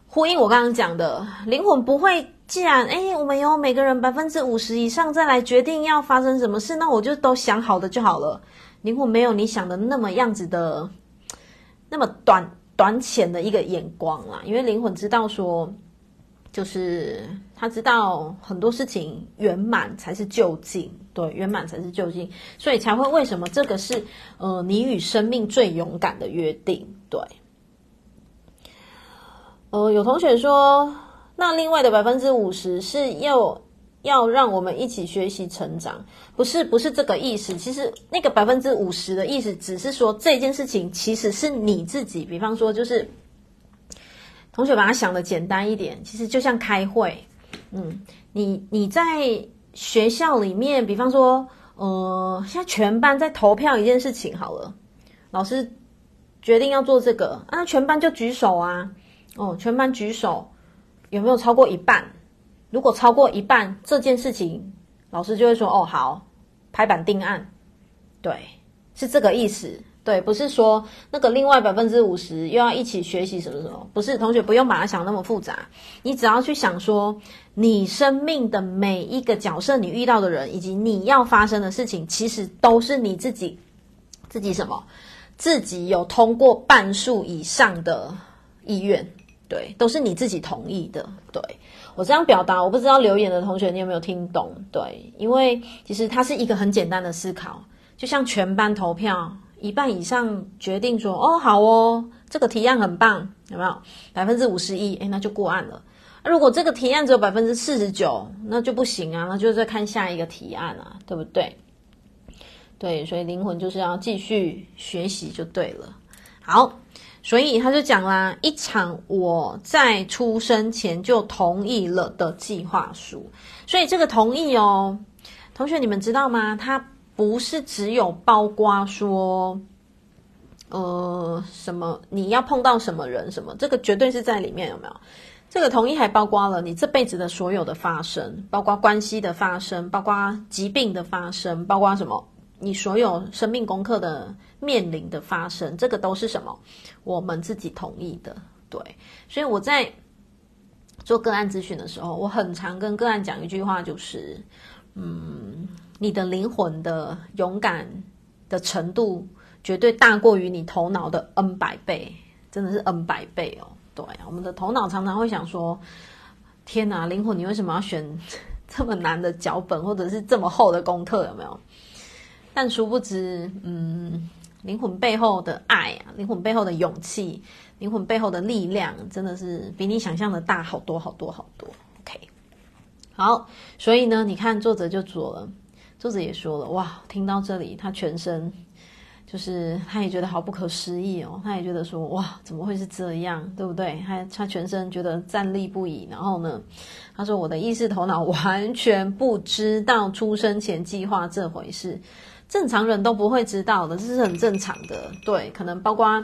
呼应我刚刚讲的，灵魂不会。既然哎，我们有每个人百分之五十以上再来决定要发生什么事，那我就都想好的就好了。灵魂没有你想的那么样子的，那么短短浅的一个眼光啦。因为灵魂知道说，就是他知道很多事情圆满才是究竟，对，圆满才是究竟，所以才会为什么这个是呃你与生命最勇敢的约定，对。呃，有同学说。那另外的百分之五十是要要让我们一起学习成长，不是不是这个意思。其实那个百分之五十的意思，只是说这件事情其实是你自己。比方说，就是同学把它想的简单一点，其实就像开会，嗯，你你在学校里面，比方说，呃，现在全班在投票一件事情好了，老师决定要做这个，啊，全班就举手啊，哦，全班举手。有没有超过一半？如果超过一半，这件事情老师就会说：“哦，好，拍板定案。”对，是这个意思。对，不是说那个另外百分之五十又要一起学习什么什么，不是，同学不用把它想那么复杂，你只要去想说，你生命的每一个角色，你遇到的人，以及你要发生的事情，其实都是你自己自己什么，自己有通过半数以上的意愿，对，都是你自己同意的。对，我这样表达，我不知道留言的同学你有没有听懂？对，因为其实它是一个很简单的思考，就像全班投票。一半以上决定说哦，好哦，这个提案很棒，有没有百分之五十一？诶，那就过案了。如果这个提案只有百分之四十九，那就不行啊，那就再看下一个提案啊，对不对？对，所以灵魂就是要继续学习就对了。好，所以他就讲啦，一场我在出生前就同意了的计划书。所以这个同意哦，同学你们知道吗？他。不是只有包括说，呃，什么你要碰到什么人什么，这个绝对是在里面，有没有？这个同意还包括了你这辈子的所有的发生，包括关系的发生，包括疾病的发生，包括什么？你所有生命功课的面临的发生，这个都是什么？我们自己同意的，对。所以我在做个案咨询的时候，我很常跟个案讲一句话，就是，嗯。你的灵魂的勇敢的程度，绝对大过于你头脑的 N 百倍，真的是 N 百倍哦。对，我们的头脑常常会想说：“天哪，灵魂，你为什么要选这么难的脚本，或者是这么厚的功课？有没有？”但殊不知，嗯，灵魂背后的爱啊，灵魂背后的勇气，灵魂背后的力量，真的是比你想象的大好多好多好多。OK，好，所以呢，你看作者就做了。作者也说了，哇，听到这里，他全身就是，他也觉得好不可思议哦，他也觉得说，哇，怎么会是这样，对不对？他他全身觉得战栗不已。然后呢，他说，我的意识头脑完全不知道出生前计划这回事，正常人都不会知道的，这是很正常的。对，可能包括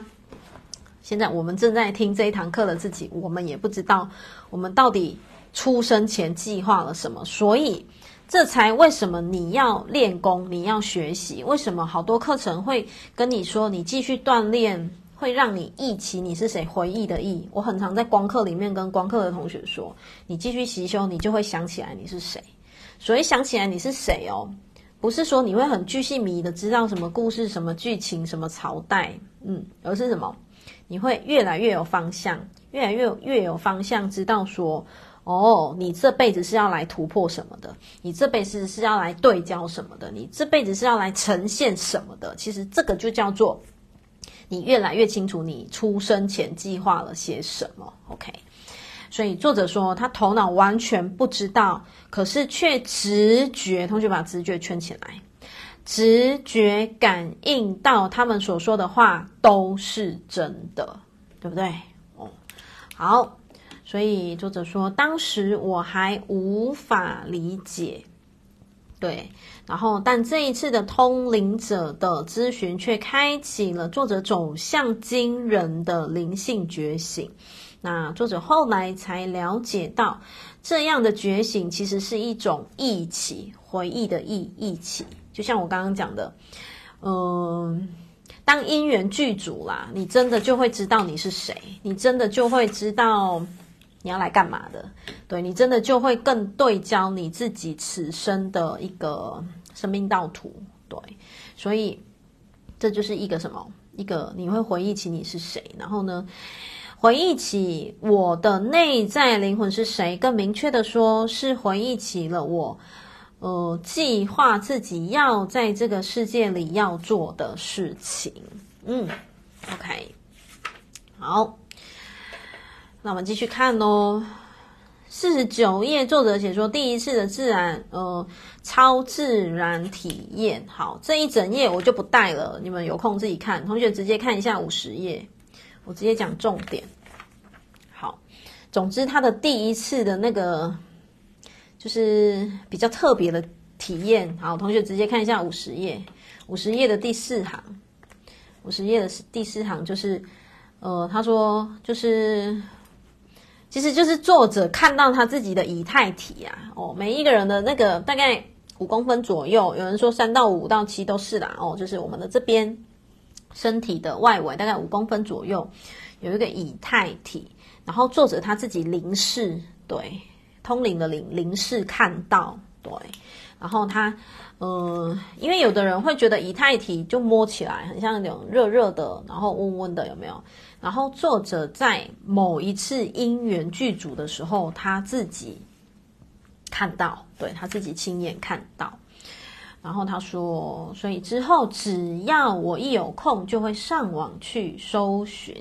现在我们正在听这一堂课的自己，我们也不知道我们到底出生前计划了什么，所以。这才为什么你要练功，你要学习？为什么好多课程会跟你说，你继续锻炼会让你忆起你是谁？回忆的忆，我很常在光课里面跟光课的同学说，你继续习修，你就会想起来你是谁。所以想起来你是谁哦，不是说你会很巨细靡的知道什么故事、什么剧情、什么朝代，嗯，而是什么？你会越来越有方向，越来越越有方向，知道说。哦，你这辈子是要来突破什么的？你这辈子是要来对焦什么的？你这辈子是要来呈现什么的？其实这个就叫做你越来越清楚你出生前计划了些什么。OK，所以作者说他头脑完全不知道，可是却直觉，同学把直觉圈起来，直觉感应到他们所说的话都是真的，对不对？哦，好。所以作者说，当时我还无法理解，对，然后但这一次的通灵者的咨询却开启了作者走向惊人的灵性觉醒。那作者后来才了解到，这样的觉醒其实是一种忆起，回忆的忆，忆起。就像我刚刚讲的，嗯，当因缘具足啦，你真的就会知道你是谁，你真的就会知道。你要来干嘛的？对，你真的就会更对焦你自己此生的一个生命道途。对，所以这就是一个什么？一个你会回忆起你是谁，然后呢，回忆起我的内在灵魂是谁。更明确的说，是回忆起了我，呃，计划自己要在这个世界里要做的事情。嗯，OK，好。那我们继续看哦，四十九页，作者写说第一次的自然呃超自然体验。好，这一整页我就不带了，你们有空自己看。同学直接看一下五十页，我直接讲重点。好，总之他的第一次的那个就是比较特别的体验。好，同学直接看一下五十页，五十页的第四行，五十页的第四行就是呃，他说就是。其实就是作者看到他自己的以太体啊，哦，每一个人的那个大概五公分左右，有人说三到五到七都是啦，哦，就是我们的这边身体的外围大概五公分左右有一个以太体，然后作者他自己灵视，对，通灵的灵灵视看到，对，然后他，呃，因为有的人会觉得以太体就摸起来很像那种热热的，然后温温的，有没有？然后作者在某一次因缘具足的时候，他自己看到，对，他自己亲眼看到。然后他说，所以之后只要我一有空，就会上网去搜寻。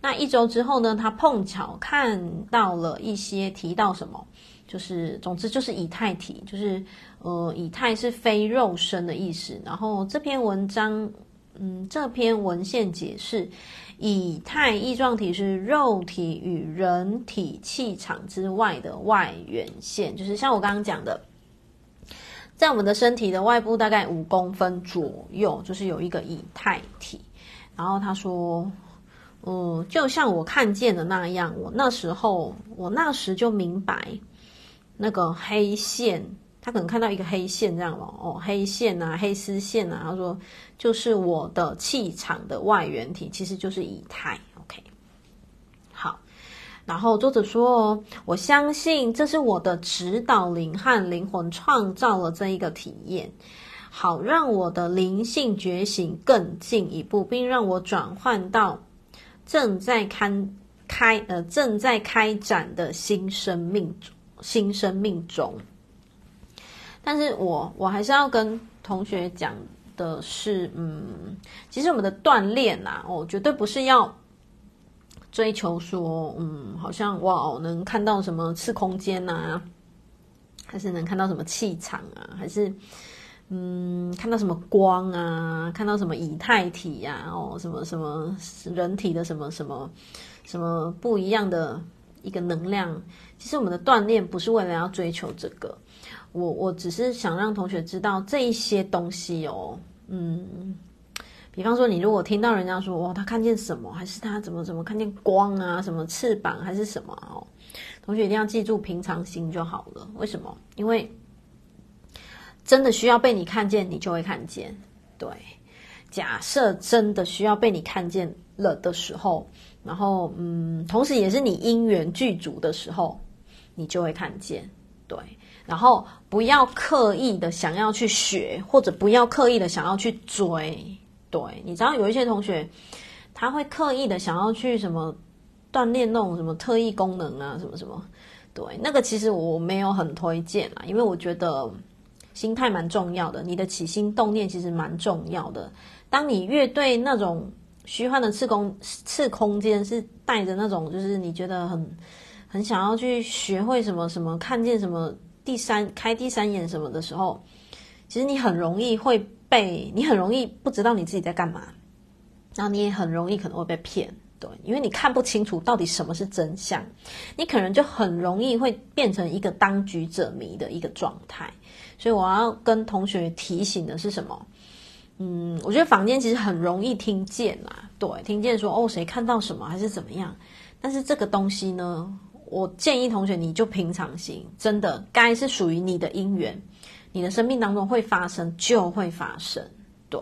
那一周之后呢，他碰巧看到了一些提到什么，就是总之就是以太体，就是呃，以太是非肉身的意思。然后这篇文章，嗯，这篇文献解释，以太异状体是肉体与人体气场之外的外缘线，就是像我刚刚讲的。在我们的身体的外部大概五公分左右，就是有一个以太体。然后他说：“嗯，就像我看见的那样，我那时候，我那时就明白，那个黑线，他可能看到一个黑线这样，哦，黑线啊，黑丝线啊。他说，就是我的气场的外缘体，其实就是以太。”然后作者说：“哦我相信这是我的指导灵和灵魂创造了这一个体验，好让我的灵性觉醒更进一步，并让我转换到正在开开呃正在开展的新生命新生命中。但是我我还是要跟同学讲的是，嗯，其实我们的锻炼啊，哦，绝对不是要。”追求说，嗯，好像哇，能看到什么次空间啊，还是能看到什么气场啊，还是嗯，看到什么光啊，看到什么以太体呀、啊，哦，什么什么人体的什么什么什么不一样的一个能量。其实我们的锻炼不是为了要追求这个，我我只是想让同学知道这一些东西哦，嗯。比方说，你如果听到人家说，哇，他看见什么，还是他怎么怎么看见光啊，什么翅膀还是什么哦，同学一定要记住平常心就好了。为什么？因为真的需要被你看见，你就会看见。对，假设真的需要被你看见了的时候，然后嗯，同时也是你因缘具足的时候，你就会看见。对，然后不要刻意的想要去学，或者不要刻意的想要去追。对，你知道有一些同学，他会刻意的想要去什么锻炼那种什么特异功能啊，什么什么。对，那个其实我没有很推荐啦，因为我觉得心态蛮重要的，你的起心动念其实蛮重要的。当你越对那种虚幻的次空次空间是带着那种，就是你觉得很很想要去学会什么什么，看见什么第三开第三眼什么的时候，其实你很容易会。被你很容易不知道你自己在干嘛，然后你也很容易可能会被骗，对，因为你看不清楚到底什么是真相，你可能就很容易会变成一个当局者迷的一个状态。所以我要跟同学提醒的是什么？嗯，我觉得坊间其实很容易听见啦，对，听见说哦谁看到什么还是怎么样，但是这个东西呢，我建议同学你就平常心，真的该是属于你的姻缘。你的生命当中会发生，就会发生，对，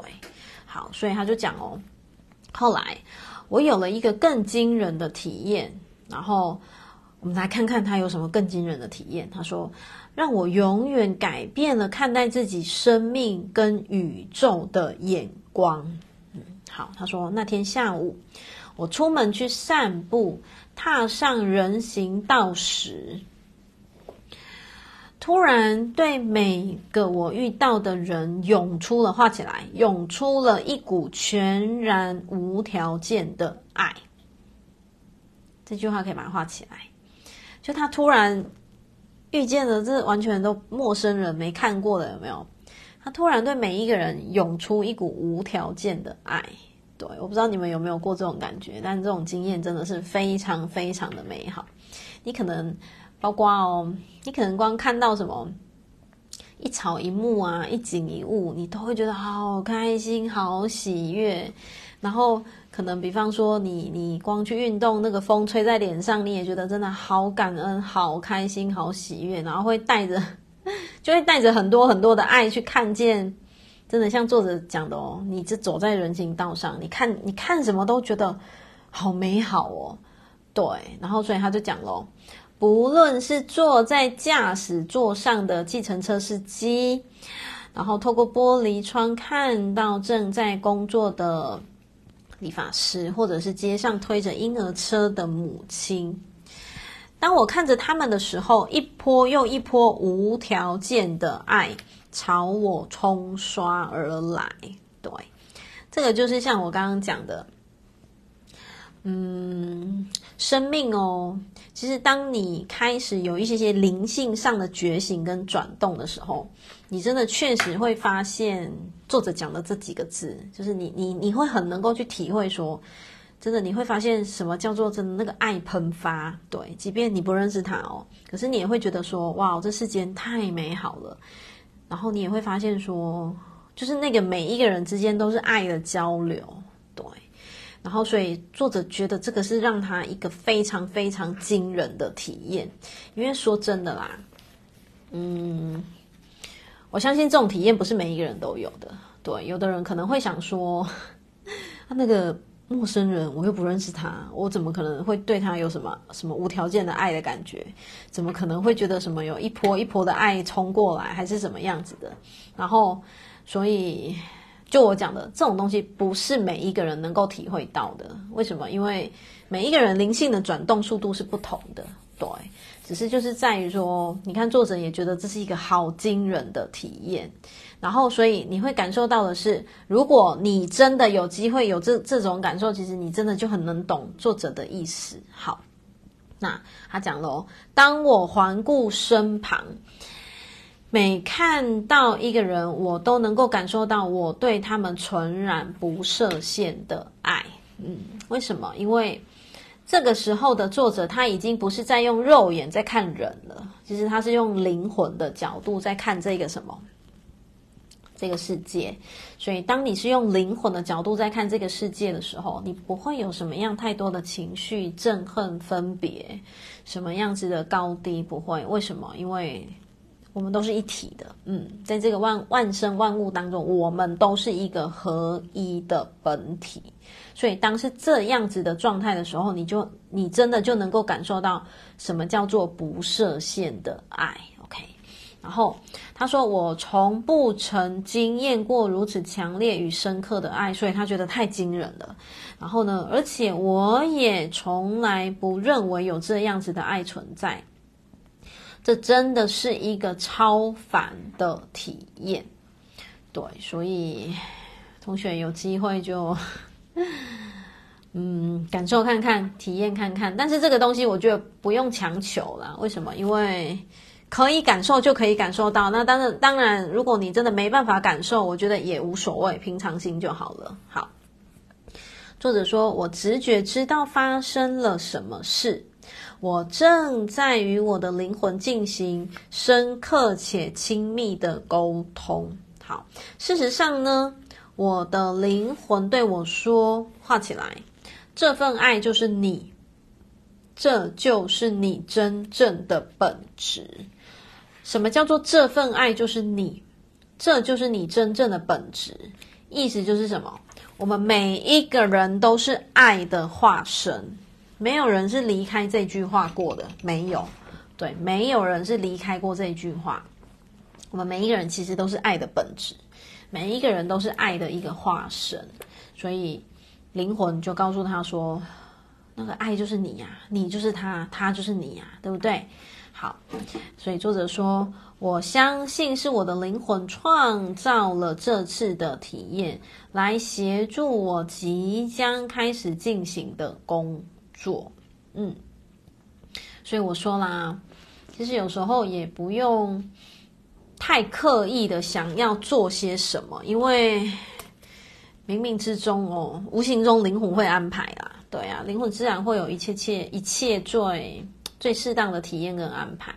好，所以他就讲哦，后来我有了一个更惊人的体验，然后我们来看看他有什么更惊人的体验。他说，让我永远改变了看待自己生命跟宇宙的眼光。嗯，好，他说那天下午我出门去散步，踏上人行道时。突然，对每个我遇到的人涌出了画起来，涌出了一股全然无条件的爱。这句话可以把它画起来。就他突然遇见了这完全都陌生人，没看过的，有没有？他突然对每一个人涌出一股无条件的爱。对，我不知道你们有没有过这种感觉，但这种经验真的是非常非常的美好。你可能。包括哦，你可能光看到什么一草一木啊，一景一物，你都会觉得好开心、好喜悦。然后可能比方说你你光去运动，那个风吹在脸上，你也觉得真的好感恩、好开心、好喜悦。然后会带着，[laughs] 就会带着很多很多的爱去看见真的像作者讲的哦，你这走在人行道上，你看你看什么都觉得好美好哦。对，然后所以他就讲喽，不论是坐在驾驶座上的计程车司机，然后透过玻璃窗看到正在工作的理发师，或者是街上推着婴儿车的母亲。当我看着他们的时候，一波又一波无条件的爱朝我冲刷而来。对，这个就是像我刚刚讲的，嗯，生命哦，其实当你开始有一些些灵性上的觉醒跟转动的时候，你真的确实会发现作者讲的这几个字，就是你你你会很能够去体会说。真的，你会发现什么叫做真的那个爱喷发？对，即便你不认识他哦，可是你也会觉得说，哇，这世间太美好了。然后你也会发现说，就是那个每一个人之间都是爱的交流，然后，所以作者觉得这个是让他一个非常非常惊人的体验。因为说真的啦，嗯，我相信这种体验不是每一个人都有的。对，有的人可能会想说，[laughs] 那个。陌生人，我又不认识他，我怎么可能会对他有什么什么无条件的爱的感觉？怎么可能会觉得什么有一波一波的爱冲过来，还是什么样子的？然后，所以就我讲的这种东西，不是每一个人能够体会到的。为什么？因为每一个人灵性的转动速度是不同的。对，只是就是在于说，你看作者也觉得这是一个好惊人的体验。然后，所以你会感受到的是，如果你真的有机会有这这种感受，其实你真的就很能懂作者的意思。好，那他讲喽，当我环顾身旁，每看到一个人，我都能够感受到我对他们纯然不设限的爱。嗯，为什么？因为这个时候的作者他已经不是在用肉眼在看人了，其实他是用灵魂的角度在看这个什么。这个世界，所以当你是用灵魂的角度在看这个世界的时候，你不会有什么样太多的情绪、憎恨、分别，什么样子的高低不会。为什么？因为我们都是一体的。嗯，在这个万万生万物当中，我们都是一个合一的本体。所以当是这样子的状态的时候，你就你真的就能够感受到什么叫做不设限的爱。OK，然后他说：“我从不曾经验过如此强烈与深刻的爱，所以他觉得太惊人了。然后呢，而且我也从来不认为有这样子的爱存在。这真的是一个超凡的体验。对，所以同学有机会就嗯感受看看，体验看看。但是这个东西我觉得不用强求啦。为什么？因为。”可以感受就可以感受到，那当然当然，如果你真的没办法感受，我觉得也无所谓，平常心就好了。好，作者说，我直觉知道发生了什么事，我正在与我的灵魂进行深刻且亲密的沟通。好，事实上呢，我的灵魂对我说，画起来，这份爱就是你，这就是你真正的本质。什么叫做这份爱就是你，这就是你真正的本质。意思就是什么？我们每一个人都是爱的化身，没有人是离开这句话过的，没有。对，没有人是离开过这句话。我们每一个人其实都是爱的本质，每一个人都是爱的一个化身。所以灵魂就告诉他说：“那个爱就是你呀，你就是他，他就是你呀，对不对？”好，所以作者说，我相信是我的灵魂创造了这次的体验，来协助我即将开始进行的工作。嗯，所以我说啦，其实有时候也不用太刻意的想要做些什么，因为冥冥之中哦，无形中灵魂会安排啦。对啊，灵魂自然会有一切切一切最。最适当的体验跟安排，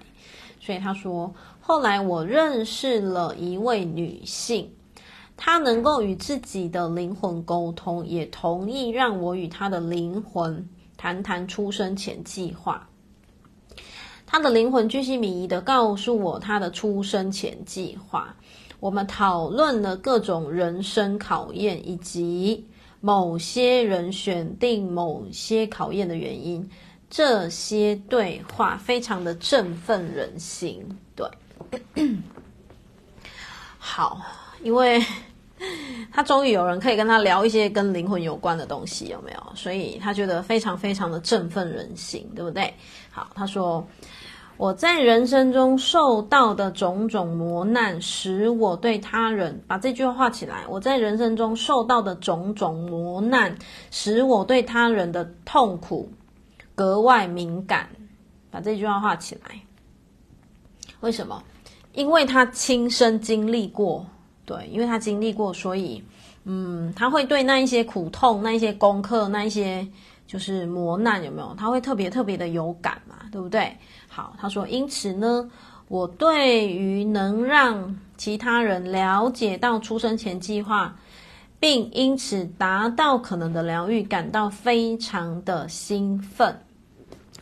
所以他说，后来我认识了一位女性，她能够与自己的灵魂沟通，也同意让我与她的灵魂谈谈出生前计划。他的灵魂居心靡遗的告诉我他的出生前计划。我们讨论了各种人生考验，以及某些人选定某些考验的原因。这些对话非常的振奋人心。对，[coughs] 好，因为 [laughs] 他终于有人可以跟他聊一些跟灵魂有关的东西，有没有？所以他觉得非常非常的振奋人心，对不对？好，他说。我在人生中受到的种种磨难，使我对他人，把这句话画起来。我在人生中受到的种种磨难，使我对他人的痛苦格外敏感。把这句话画起来。为什么？因为他亲身经历过，对，因为他经历过，所以，嗯，他会对那一些苦痛、那一些功课、那一些就是磨难，有没有？他会特别特别的有感嘛，对不对？好，他说，因此呢，我对于能让其他人了解到出生前计划，并因此达到可能的疗愈，感到非常的兴奋。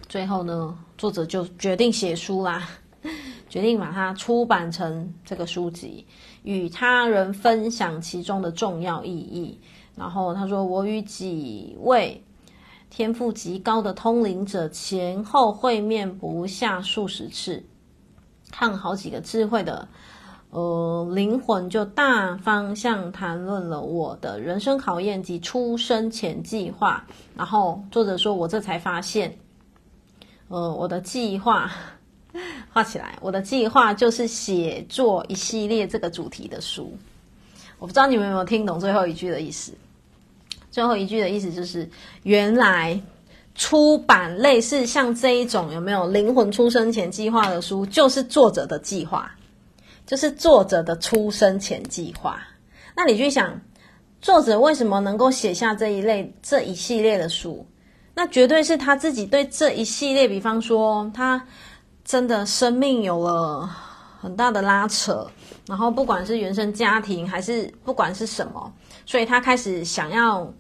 最后呢，作者就决定写书啦，决定把它出版成这个书籍，与他人分享其中的重要意义。然后他说，我与几位。天赋极高的通灵者前后会面不下数十次，看好几个智慧的呃灵魂，就大方向谈论了我的人生考验及出生前计划。然后作者说：“我这才发现，呃，我的计划画起来，我的计划就是写作一系列这个主题的书。我不知道你们有没有听懂最后一句的意思。”最后一句的意思就是，原来出版类似像这一种有没有灵魂出生前计划的书，就是作者的计划，就是作者的出生前计划。那你去想，作者为什么能够写下这一类这一系列的书？那绝对是他自己对这一系列，比方说他真的生命有了很大的拉扯，然后不管是原生家庭还是不管是什么。所以他开始想要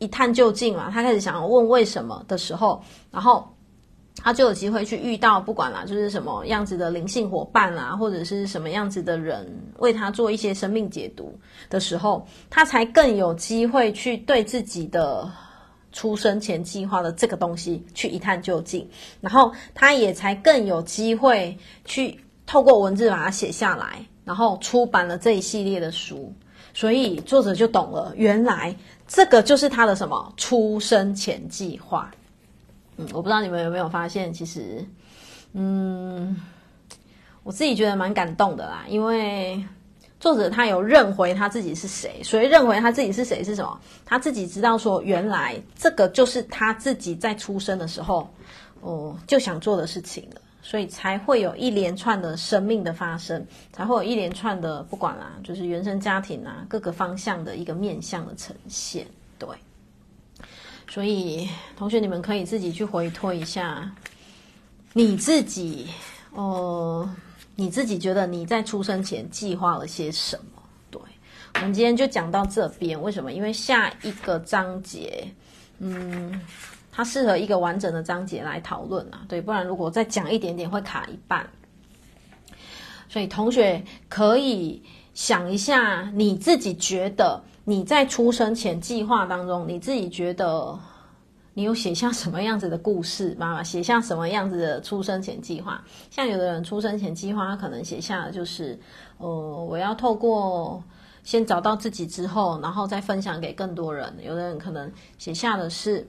一探究竟嘛，他开始想要问为什么的时候，然后他就有机会去遇到不管啦，就是什么样子的灵性伙伴啦，或者是什么样子的人为他做一些生命解读的时候，他才更有机会去对自己的出生前计划的这个东西去一探究竟，然后他也才更有机会去透过文字把它写下来，然后出版了这一系列的书。所以作者就懂了，原来这个就是他的什么出生前计划。嗯，我不知道你们有没有发现，其实，嗯，我自己觉得蛮感动的啦。因为作者他有认回他自己是谁，所以认回他自己是谁是什么？他自己知道说，原来这个就是他自己在出生的时候，哦，就想做的事情了。所以才会有一连串的生命的发生，才会有一连串的不管啦，就是原生家庭啊，各个方向的一个面向的呈现。对，所以同学你们可以自己去回推一下，你自己哦、你自己觉得你在出生前计划了些什么？对，我们今天就讲到这边。为什么？因为下一个章节，嗯。它适合一个完整的章节来讨论啊，对，不然如果再讲一点点会卡一半。所以同学可以想一下，你自己觉得你在出生前计划当中，你自己觉得你有写下什么样子的故事吗？写下什么样子的出生前计划？像有的人出生前计划，他可能写下的就是，呃，我要透过先找到自己之后，然后再分享给更多人。有的人可能写下的是。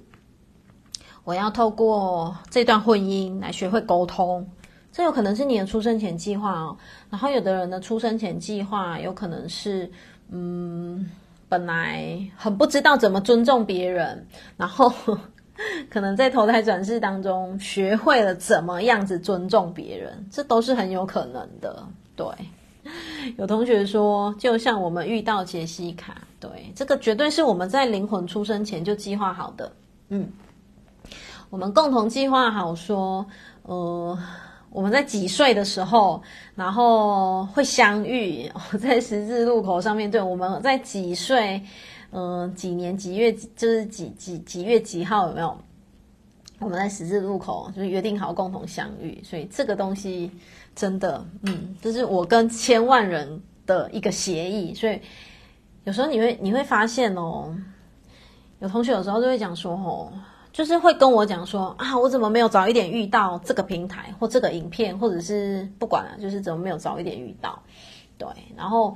我要透过这段婚姻来学会沟通，这有可能是你的出生前计划哦。然后有的人的出生前计划有可能是，嗯，本来很不知道怎么尊重别人，然后 [laughs] 可能在投胎转世当中学会了怎么样子尊重别人，这都是很有可能的。对，有同学说，就像我们遇到杰西卡，对，这个绝对是我们在灵魂出生前就计划好的，嗯。我们共同计划好说，呃，我们在几岁的时候，然后会相遇 [laughs] 在十字路口上面对。我们在几岁，嗯、呃，几年几月，就是几几几月几号有没有？我们在十字路口就是约定好共同相遇，所以这个东西真的，嗯，就是我跟千万人的一个协议。所以有时候你会你会发现哦，有同学有时候就会讲说，哦，就是会跟我讲说啊，我怎么没有早一点遇到这个平台或这个影片，或者是不管了，就是怎么没有早一点遇到。对，然后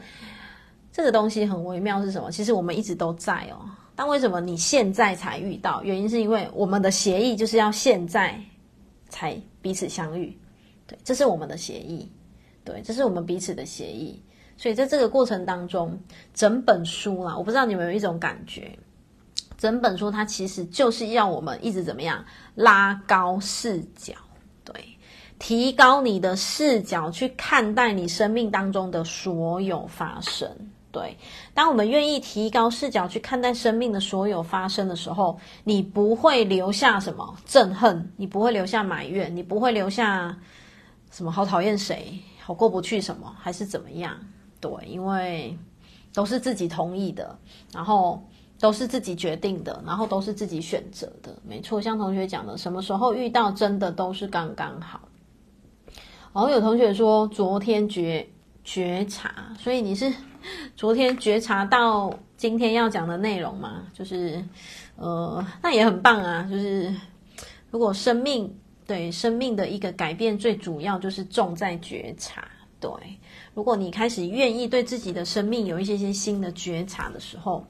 这个东西很微妙是什么？其实我们一直都在哦。但为什么你现在才遇到？原因是因为我们的协议就是要现在才彼此相遇。对，这是我们的协议。对，这是我们彼此的协议。所以在这个过程当中，整本书啊，我不知道你们有没有一种感觉，整本书它其实就是要我们一直怎么样拉高视角。对提高你的视角去看待你生命当中的所有发生。对，当我们愿意提高视角去看待生命的所有发生的时候，你不会留下什么憎恨，你不会留下埋怨，你不会留下什么好讨厌谁，好过不去什么，还是怎么样？对，因为都是自己同意的，然后都是自己决定的，然后都是自己选择的。没错，像同学讲的，什么时候遇到，真的都是刚刚好。然后有同学说，昨天觉觉察，所以你是昨天觉察到今天要讲的内容吗？就是，呃，那也很棒啊。就是如果生命对生命的一个改变，最主要就是重在觉察。对，如果你开始愿意对自己的生命有一些些新的觉察的时候，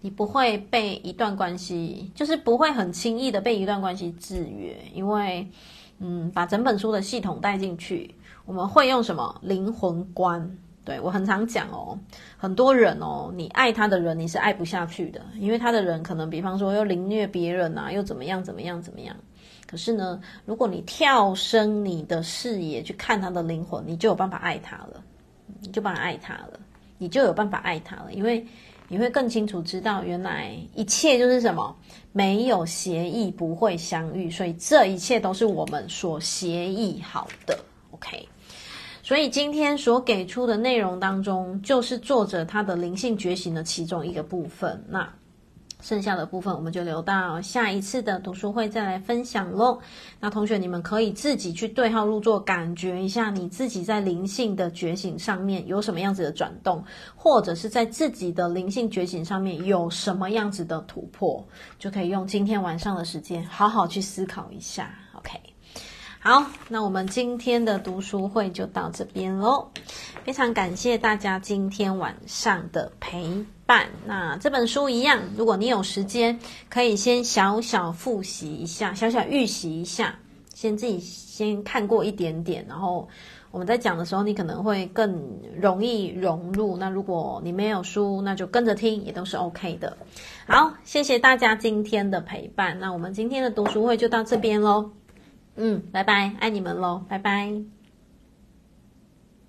你不会被一段关系，就是不会很轻易的被一段关系制约，因为。嗯，把整本书的系统带进去，我们会用什么灵魂观？对，我很常讲哦，很多人哦，你爱他的人，你是爱不下去的，因为他的人可能，比方说又凌虐别人啊，又怎么样怎么样怎么样。可是呢，如果你跳升你的视野去看他的灵魂，你就有办法爱他了，你就把他爱他了，你就有办法爱他了，因为。你会更清楚知道，原来一切就是什么？没有协议不会相遇，所以这一切都是我们所协议好的。OK，所以今天所给出的内容当中，就是作者他的灵性觉醒的其中一个部分。那。剩下的部分我们就留到下一次的读书会再来分享喽。那同学，你们可以自己去对号入座，感觉一下你自己在灵性的觉醒上面有什么样子的转动，或者是在自己的灵性觉醒上面有什么样子的突破，就可以用今天晚上的时间好好去思考一下。OK。好，那我们今天的读书会就到这边喽。非常感谢大家今天晚上的陪伴。那这本书一样，如果你有时间，可以先小小复习一下，小小预习一下，先自己先看过一点点，然后我们在讲的时候，你可能会更容易融入。那如果你没有书，那就跟着听，也都是 OK 的。好，谢谢大家今天的陪伴。那我们今天的读书会就到这边喽。嗯，拜拜，爱你们喽，拜拜。